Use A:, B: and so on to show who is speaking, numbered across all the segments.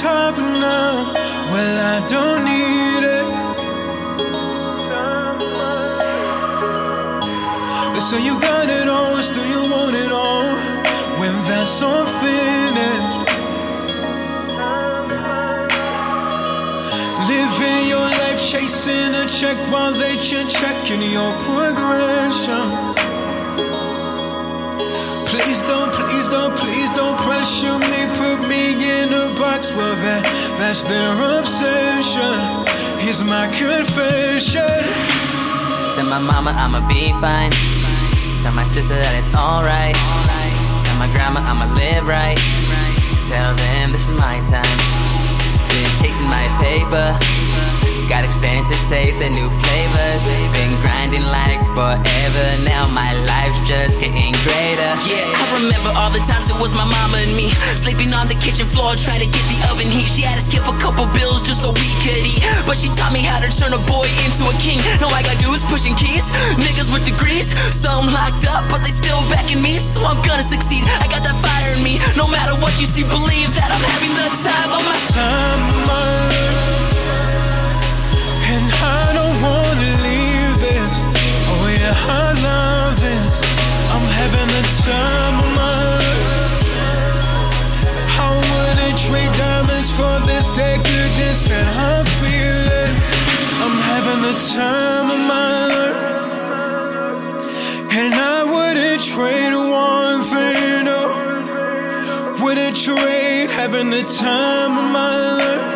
A: top now. Well, I don't need it. They say you got it all, still you want it all. When that's all finished. Living your life chasing a check while they check checking your progression. Please don't, please don't, please don't pressure me. Well, that that's their obsession. Here's my confession.
B: Tell my mama I'ma be fine. Tell my sister that it's alright. Tell my grandma I'ma live right. Tell them this is my time. Been chasing my paper. Got expensive tastes and new flavors. Been grinding like forever. Now my life's just getting greater.
C: Yeah, I remember all the times it was my mama and me sleeping on the kitchen floor trying to get the oven heat. She had to skip a couple bills just so we could eat. But she taught me how to turn a boy into a king. Now all I gotta do is pushing keys. Niggas with degrees, some locked up, but they still backing me. So I'm gonna succeed. I got that fire in me. No matter what you see, believe that I'm having the time of my
A: time I love this. I'm having the time of my life. I wouldn't trade diamonds for this that I'm feeling. I'm having the time of my life. And I wouldn't trade one thing, oh? no. Wouldn't trade having the time of my life.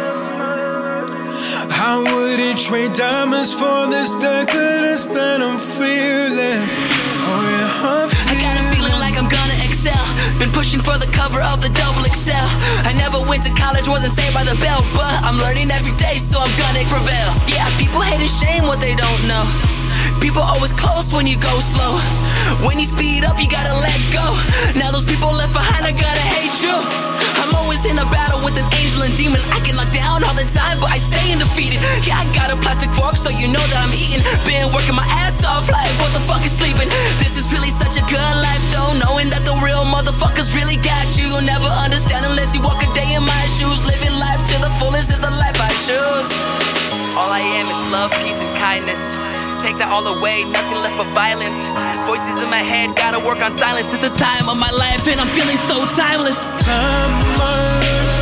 A: I wouldn't trade diamonds for this decadence that I'm feeling. Oh yeah, I'm
C: I got a feeling like I'm gonna excel. Been pushing for the cover of the double XL. I never went to college, wasn't saved by the bell, but I'm learning every day, so I'm gonna prevail. Yeah, people hate and shame what they don't know. People always close when you go slow. When you speed up, you gotta let go. Now those people left behind are gonna hate you. I'm always in a battle with an angel and demon. I get knocked down all the time, Yeah, I got a plastic fork, so you know that I'm eating. Been working my ass off, like what the fuck is sleeping? This is really such a good life, though. Knowing that the real motherfuckers really got you. You'll never understand unless you walk a day in my shoes. Living life to the fullest is the life I choose.
B: All I am is love, peace, and kindness. Take that all away, nothing left but violence. Voices in my head, gotta work on silence. It's the time of my life, and I'm feeling so timeless.
A: time